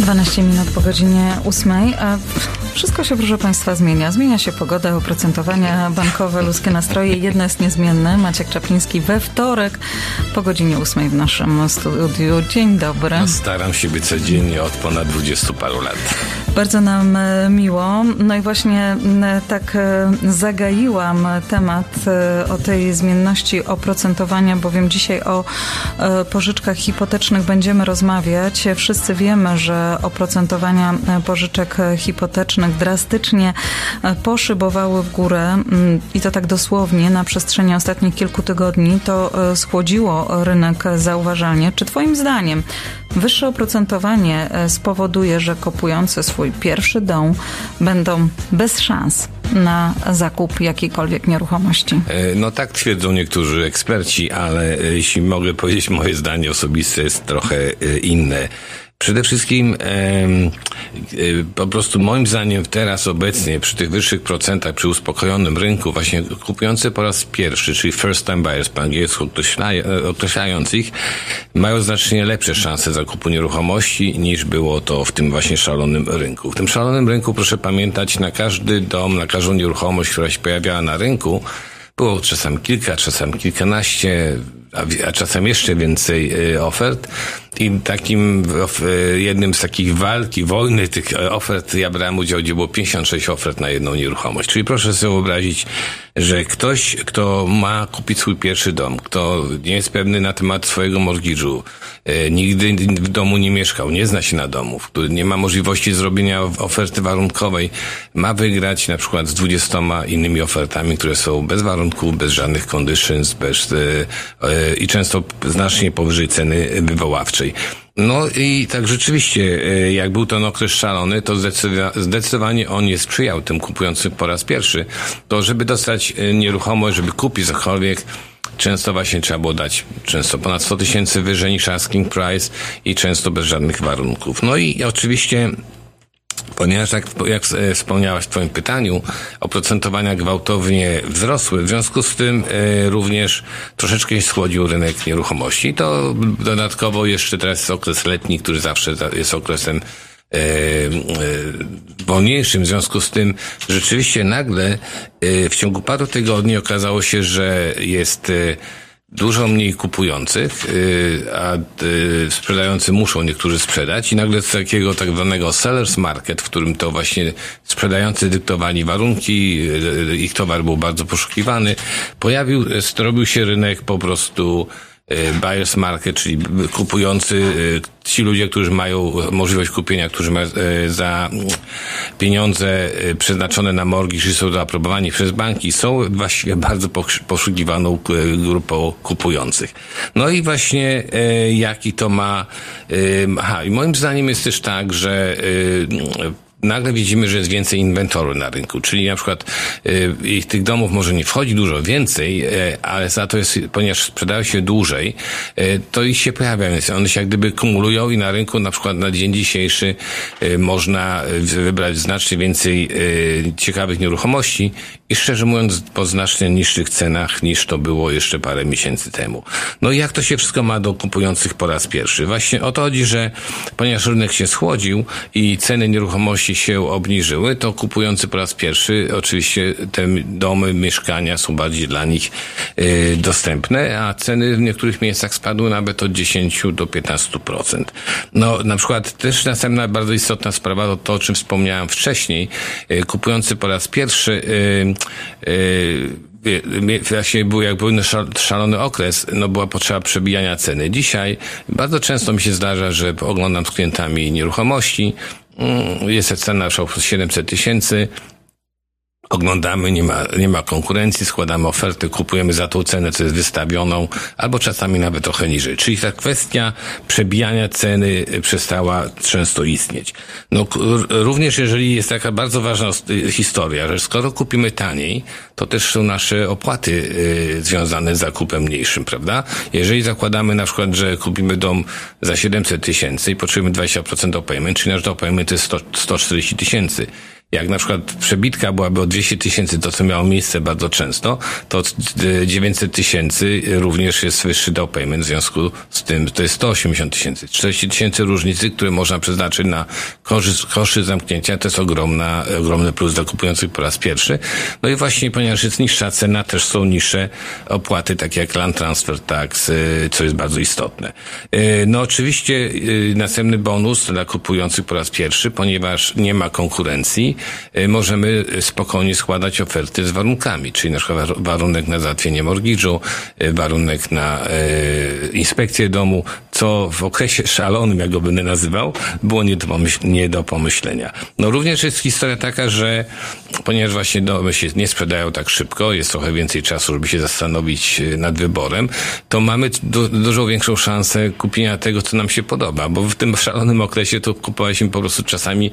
12 minut po godzinie 8. A wszystko się, proszę Państwa, zmienia. Zmienia się pogoda, oprocentowania bankowe, ludzkie nastroje. Jedno jest niezmienne. Maciek Czapliński we wtorek po godzinie 8 w naszym studiu. Dzień dobry. No, staram się być codziennie od ponad 20 paru lat. Bardzo nam e, miło. No i właśnie tak e, zagaiłam temat e, o tej zmienności oprocentowania, bowiem dzisiaj o pożyczkach hipotecznych będziemy rozmawiać. Wszyscy wiemy, że oprocentowania pożyczek hipotecznych drastycznie poszybowały w górę i to tak dosłownie na przestrzeni ostatnich kilku tygodni. To schłodziło rynek zauważalnie. Czy Twoim zdaniem wyższe oprocentowanie spowoduje, że kopujący swój swój pierwszy dom, będą bez szans na zakup jakiejkolwiek nieruchomości. E, no tak twierdzą niektórzy eksperci, ale e, jeśli mogę powiedzieć, moje zdanie osobiste jest trochę e, inne. Przede wszystkim e, po prostu moim zdaniem teraz obecnie przy tych wyższych procentach, przy uspokojonym rynku, właśnie kupujący po raz pierwszy, czyli first time buyers po angielsku określając ich, mają znacznie lepsze szanse zakupu nieruchomości niż było to w tym właśnie szalonym rynku. W tym szalonym rynku proszę pamiętać, na każdy dom, na każdą nieruchomość, która się pojawiała na rynku, było czasem kilka, czasem kilkanaście, a, a czasem jeszcze więcej y, ofert. I takim jednym z takich walki, wojny tych y, ofert ja brałem udział, gdzie było 56 ofert na jedną nieruchomość. Czyli proszę sobie wyobrazić, że ktoś, kto ma kupić swój pierwszy dom, kto nie jest pewny na temat swojego mortgage'u, nigdy w domu nie mieszkał, nie zna się na domu, który nie ma możliwości zrobienia oferty warunkowej, ma wygrać na przykład z 20 innymi ofertami, które są bez warunków, bez żadnych conditions, bez i często znacznie powyżej ceny wywoławczej. No i tak rzeczywiście, e, jak był ten okres szalony, to zdecydowanie on nie sprzyjał tym kupującym po raz pierwszy. To żeby dostać e, nieruchomość, żeby kupić cokolwiek, często właśnie trzeba było dać często ponad 100 tysięcy wyżej niż asking price i często bez żadnych warunków. No i oczywiście Ponieważ, jak, jak e, wspomniałaś w Twoim pytaniu, oprocentowania gwałtownie wzrosły, w związku z tym e, również troszeczkę schłodził rynek nieruchomości. To dodatkowo jeszcze teraz jest okres letni, który zawsze jest okresem e, e, wolniejszym. W związku z tym rzeczywiście nagle e, w ciągu paru tygodni okazało się, że jest e, dużo mniej kupujących, y, a y, sprzedający muszą niektórzy sprzedać i nagle z takiego tak zwanego sellers market, w którym to właśnie sprzedający dyktowali warunki, y, ich towar był bardzo poszukiwany, pojawił, zrobił się rynek po prostu buyers market, czyli kupujący, e, ci ludzie, którzy mają możliwość kupienia, którzy mają e, za pieniądze przeznaczone na morgi, czy są zaaprobowani przez banki, są właściwie bardzo poszukiwaną grupą kupujących. No i właśnie jaki to ma, aha, i moim zdaniem jest też tak, że nagle widzimy, że jest więcej inwentoru na rynku, czyli na przykład y, tych domów może nie wchodzi dużo więcej, y, ale za to jest, ponieważ sprzedają się dłużej, y, to ich się pojawiają, one się jak gdyby kumulują i na rynku na przykład na dzień dzisiejszy y, można wybrać znacznie więcej y, ciekawych nieruchomości i szczerze mówiąc po znacznie niższych cenach niż to było jeszcze parę miesięcy temu. No i jak to się wszystko ma do kupujących po raz pierwszy? Właśnie o to chodzi, że ponieważ rynek się schłodził i ceny nieruchomości się obniżyły, to kupujący po raz pierwszy oczywiście te domy, mieszkania są bardziej dla nich y, dostępne, a ceny w niektórych miejscach spadły nawet od 10 do 15%. No, na przykład też następna bardzo istotna sprawa to to, o czym wspomniałem wcześniej. Y, kupujący po raz pierwszy y, właśnie był jak był szalony okres, no była potrzeba przebijania ceny. Dzisiaj bardzo często mi się zdarza, że oglądam z klientami nieruchomości, Mm, jest cena na przykład 700 tysięcy, oglądamy, nie ma, nie ma konkurencji, składamy oferty, kupujemy za tą cenę, co jest wystawioną, albo czasami nawet trochę niżej. Czyli ta kwestia przebijania ceny przestała często istnieć. No, również jeżeli jest taka bardzo ważna historia, że skoro kupimy taniej, to też są nasze opłaty y, związane z zakupem mniejszym, prawda? Jeżeli zakładamy na przykład, że kupimy dom za 700 tysięcy i potrzebujemy 20% do payment, czyli nasz do payment to jest 100, 140 tysięcy jak na przykład przebitka byłaby o 200 tysięcy, to co miało miejsce bardzo często, to 900 tysięcy również jest wyższy down payment, w związku z tym to jest 180 tysięcy. 40 tysięcy różnicy, które można przeznaczyć na koszy, koszy zamknięcia, to jest ogromna, ogromny plus dla kupujących po raz pierwszy. No i właśnie, ponieważ jest niższa cena, też są niższe opłaty, takie jak land transfer tax, y, co jest bardzo istotne. Y, no oczywiście y, następny bonus dla kupujących po raz pierwszy, ponieważ nie ma konkurencji, możemy spokojnie składać oferty z warunkami, czyli na przykład warunek na załatwienie mortgage'u, warunek na inspekcję domu, co w okresie szalonym, jak go będę nazywał, było nie do, pomyśl nie do pomyślenia. No również jest historia taka, że ponieważ właśnie domy się nie sprzedają tak szybko, jest trochę więcej czasu, żeby się zastanowić nad wyborem, to mamy du dużo większą szansę kupienia tego, co nam się podoba, bo w tym szalonym okresie to kupowaliśmy po prostu czasami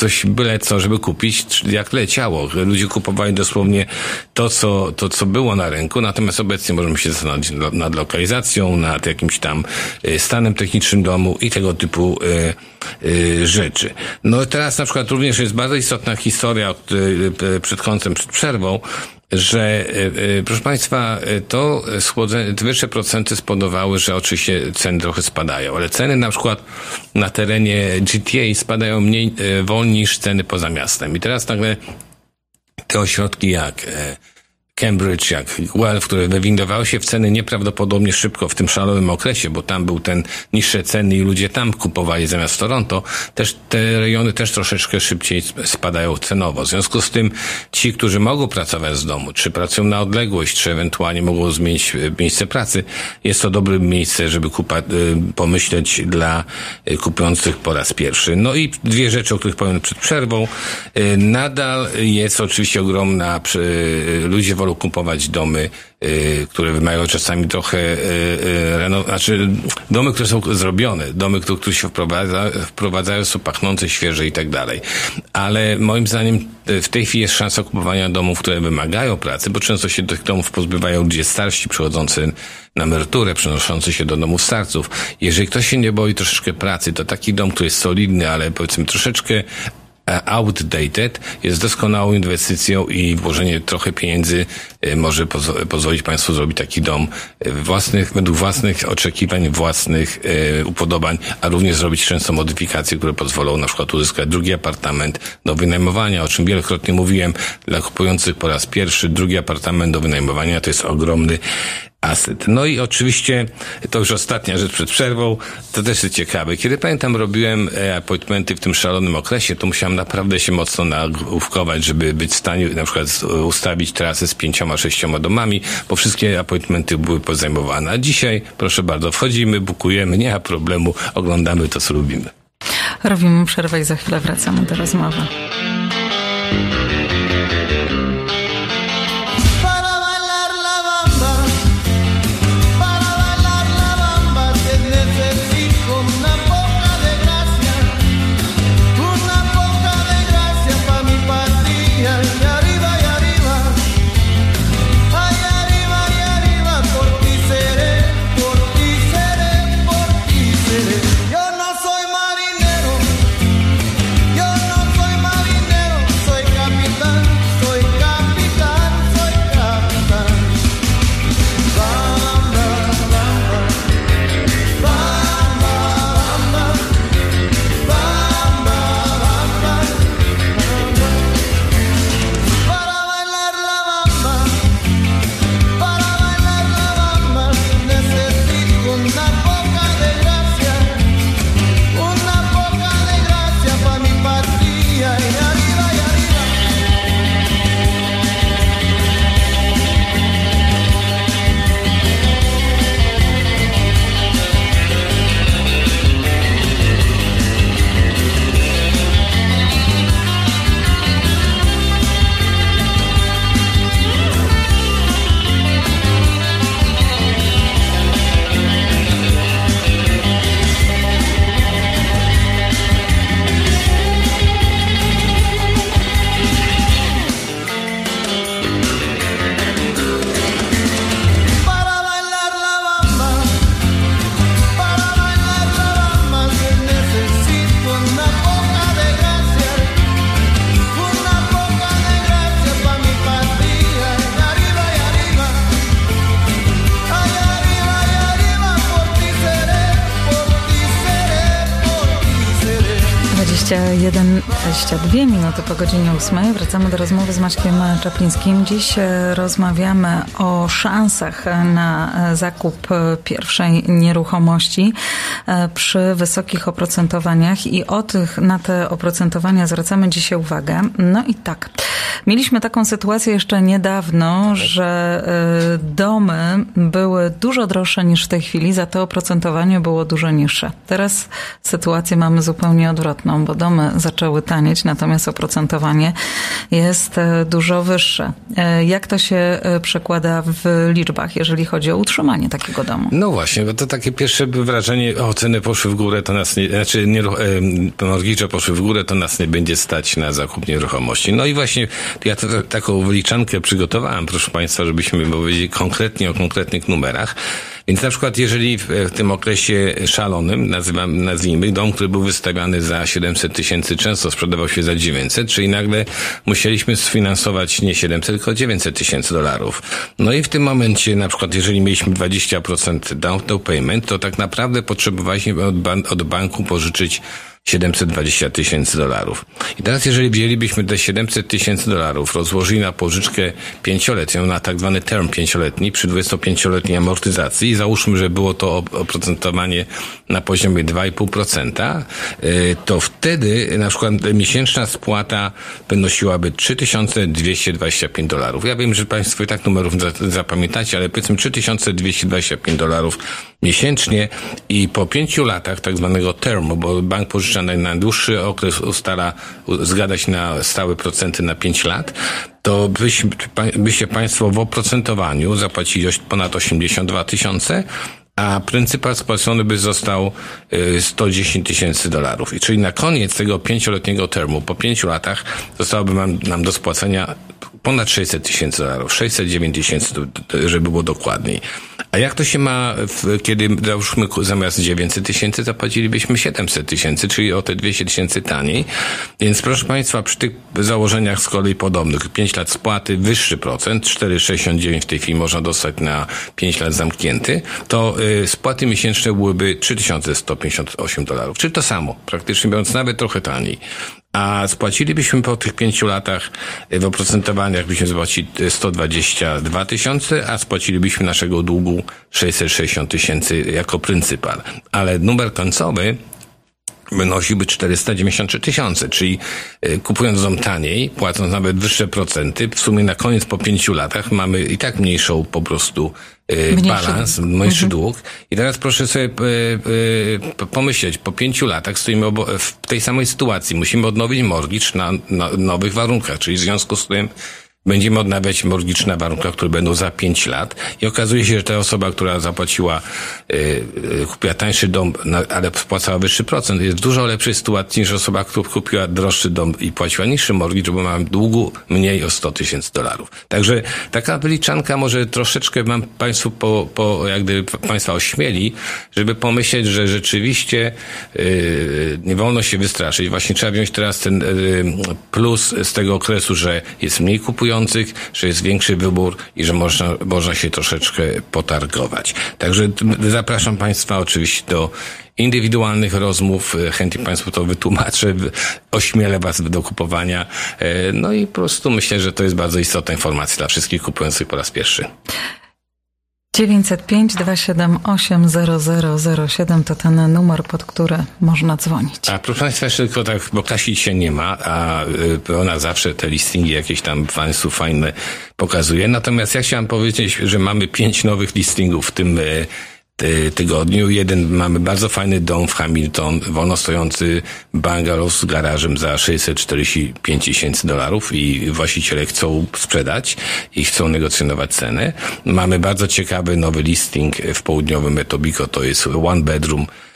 coś byle co, żeby kupić, jak leciało. Ludzie kupowali dosłownie to, co, to, co było na rynku, natomiast obecnie możemy się zastanowić nad lokalizacją, nad jakimś tam e, stanem technicznym domu i tego typu y, y, rzeczy. No teraz na przykład również jest bardzo istotna historia y, przed końcem, przed przerwą, że, e, e, proszę Państwa, e, to schłodzenie, wyższe procenty spowodowały, że oczywiście ceny trochę spadają, ale ceny na przykład na terenie GTA spadają mniej, wolniej niż ceny poza miastem. I teraz nagle te ośrodki jak Cambridge, jak Guelph, które wywindowały się w ceny nieprawdopodobnie szybko w tym szalonym okresie, bo tam był ten niższe ceny i ludzie tam kupowali zamiast Toronto, też te rejony też troszeczkę szybciej spadają cenowo. W związku z tym ci, którzy mogą pracować z domu, czy pracują na odległość, czy ewentualnie mogą zmienić e, miejsce pracy, jest to dobre miejsce, żeby kupa, e, pomyśleć dla e, kupujących po raz pierwszy. No i dwie rzeczy, o których powiem przed przerwą. Nadal jest oczywiście ogromna, ludzie wolą kupować domy, y, które wymagają czasami trochę y, y, renowacji, znaczy domy, które są zrobione, domy, które, które się wprowadza, wprowadzają, są pachnące, świeże i tak dalej. Ale moim zdaniem w tej chwili jest szansa kupowania domów, które wymagają pracy, bo często się tych domów pozbywają ludzie starsi, przychodzący na emeryturę, przenoszący się do domów starców. Jeżeli ktoś się nie boi troszeczkę pracy, to taki dom, który jest solidny, ale powiedzmy troszeczkę outdated jest doskonałą inwestycją i włożenie trochę pieniędzy e, może pozwolić Państwu zrobić taki dom e, własnych, według własnych oczekiwań, własnych upodobań, a również zrobić często modyfikacje, które pozwolą na przykład uzyskać drugi apartament do wynajmowania, o czym wielokrotnie mówiłem. Dla kupujących po raz pierwszy drugi apartament do wynajmowania to jest ogromny aset. No i oczywiście, to już ostatnia rzecz przed przerwą, to też jest ciekawe. Kiedy pamiętam, robiłem e, appointmenty w tym szalonym okresie, to musiałem naprawdę się mocno nagłówkować, żeby być w stanie na przykład ustawić trasę z pięcioma, sześcioma domami, bo wszystkie appointmenty były pozajmowane. A dzisiaj, proszę bardzo, wchodzimy, bukujemy, nie ma problemu, oglądamy to, co lubimy. Robimy przerwę i za chwilę wracamy do rozmowy. 21, 22 minuty po godzinie 8. Wracamy do rozmowy z Maćkiem Czaplińskim. Dziś e, rozmawiamy o szansach na e, zakup e, pierwszej nieruchomości przy wysokich oprocentowaniach i o tych, na te oprocentowania zwracamy dzisiaj uwagę. No i tak, mieliśmy taką sytuację jeszcze niedawno, że domy były dużo droższe niż w tej chwili, za to oprocentowanie było dużo niższe. Teraz sytuację mamy zupełnie odwrotną, bo domy zaczęły tanieć, natomiast oprocentowanie jest e, dużo wyższe. E, jak to się e, przekłada w liczbach, jeżeli chodzi o utrzymanie takiego domu? No właśnie, bo to takie pierwsze wrażenie, o ceny poszły w górę, to nas nie, znaczy nie, poszły w górę, to nas nie będzie stać na zakup nieruchomości. No i właśnie ja to, taką wyliczankę przygotowałem, proszę Państwa, żebyśmy powiedzieli konkretnie o konkretnych numerach. Więc na przykład jeżeli w, w tym okresie szalonym, nazywam, nazwijmy, dom, który był wystawiany za 700 tysięcy, często sprzedawał się za 900, czyli nagle musieliśmy sfinansować nie 700, tylko 900 tysięcy dolarów. No i w tym momencie, na przykład jeżeli mieliśmy 20% down payment, to tak naprawdę potrzebowaliśmy od, ban od banku pożyczyć 720 tysięcy dolarów. I teraz, jeżeli wzięlibyśmy te 700 tysięcy dolarów, rozłożyli na pożyczkę pięcioletnią, na tak zwany term pięcioletni, przy 25-letniej amortyzacji i załóżmy, że było to oprocentowanie na poziomie 2,5%, y, to wtedy na przykład miesięczna spłata wynosiłaby 3225 dolarów. Ja wiem, że Państwo i tak numerów zapamiętacie, ale powiedzmy 3225 dolarów miesięcznie i po pięciu latach tak zwanego termu, bo bank pożycza na, dłuższy okres ustala, zgada się na stałe procenty na pięć lat, to byś, byście Państwo w oprocentowaniu zapłacili ponad 82 tysiące, a pryncypał spłacony by został 110 y, tysięcy dolarów. I czyli na koniec tego pięcioletniego termu, po pięciu latach, zostałoby nam do spłacenia ponad 600 tysięcy dolarów, 609 tysięcy, żeby było dokładniej. A jak to się ma, kiedy załóżmy zamiast 900 tysięcy zapłacilibyśmy 700 tysięcy, czyli o te 200 tysięcy taniej. Więc proszę Państwa, przy tych założeniach z kolei podobnych, 5 lat spłaty, wyższy procent, 4,69 w tej chwili można dostać na 5 lat zamknięty, to y, spłaty miesięczne byłyby 3158 dolarów. Czyli to samo, praktycznie biorąc nawet trochę taniej a spłacilibyśmy po tych pięciu latach w oprocentowaniach byśmy zapłacili 122 tysiące, a spłacilibyśmy naszego długu 660 tysięcy jako pryncypal. Ale numer końcowy wynosiłby 493 tysiące, czyli e, kupując dom taniej, płacąc nawet wyższe procenty, w sumie na koniec po pięciu latach mamy i tak mniejszą po prostu mniejszy balans, dług. mniejszy mhm. dług. I teraz proszę sobie e, pomyśleć, po pięciu latach stoimy w tej samej sytuacji. Musimy odnowić mortgage na, na nowych warunkach, czyli w związku z tym Będziemy odnawiać mortgage na warunkach, które będą za 5 lat i okazuje się, że ta osoba, która zapłaciła, yy, kupiła tańszy dom, ale spłacała wyższy procent, jest w dużo lepszej sytuacji niż osoba, która kupiła droższy dom i płaciła niższy mortgage, bo ma długu mniej o 100 tysięcy dolarów. Także taka wyliczanka może troszeczkę mam Państwu po, po jak gdyby Państwa ośmieli, żeby pomyśleć, że rzeczywiście yy, nie wolno się wystraszyć. Właśnie trzeba wziąć teraz ten yy, plus z tego okresu, że jest mniej kupujących, kupujących, że jest większy wybór i że można, można się troszeczkę potargować. Także zapraszam Państwa oczywiście do indywidualnych rozmów. Chętnie Państwu to wytłumaczę, ośmielę Was do kupowania. E, no i po prostu myślę, że to jest bardzo istotna informacja dla wszystkich kupujących po raz pierwszy. 905 278 0007 to ten numer, pod który można dzwonić. A proszę Państwa, jeszcze tylko tak, bo Kasi się nie ma, a y, ona zawsze te listingi jakieś tam Państwu fajne pokazuje. Natomiast ja chciałem powiedzieć, że mamy pięć nowych listingów w tym y, tygodniu. Jeden mamy bardzo fajny dom w Hamilton, wolno stojący bungalow z garażem za 645 tysięcy dolarów i właściciele chcą sprzedać i chcą negocjować cenę. Mamy bardzo ciekawy nowy listing w południowym Etobicoke, to jest one bedroom E,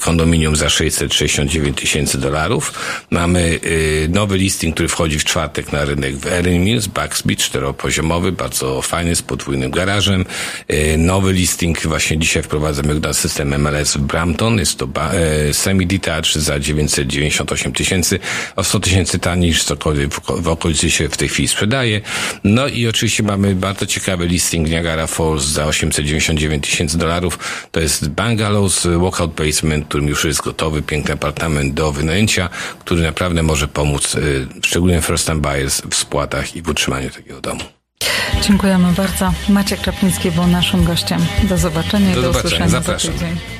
kondominium za 669 tysięcy dolarów. Mamy e, nowy listing, który wchodzi w czwartek na rynek w Erin Mills, Buxby, czteropoziomowy, bardzo fajny, z podwójnym garażem. E, nowy listing właśnie dzisiaj wprowadzamy na system MLS w Brampton. Jest to semi-detached za 998 tysięcy, o 100 tysięcy taniej niż cokolwiek w okolicy się w tej chwili sprzedaje. No i oczywiście mamy bardzo ciekawy listing Niagara Falls za 899 tysięcy dolarów. To jest bungalow z walkout basement, którym już jest gotowy, piękny apartament do wynajęcia, który naprawdę może pomóc, y, szczególnie first time buyers w spłatach i w utrzymaniu takiego domu. Dziękujemy bardzo. Maciek Czapliński był naszym gościem. Do zobaczenia do i do zobaczenia. usłyszenia Zapraszam. za tydzień.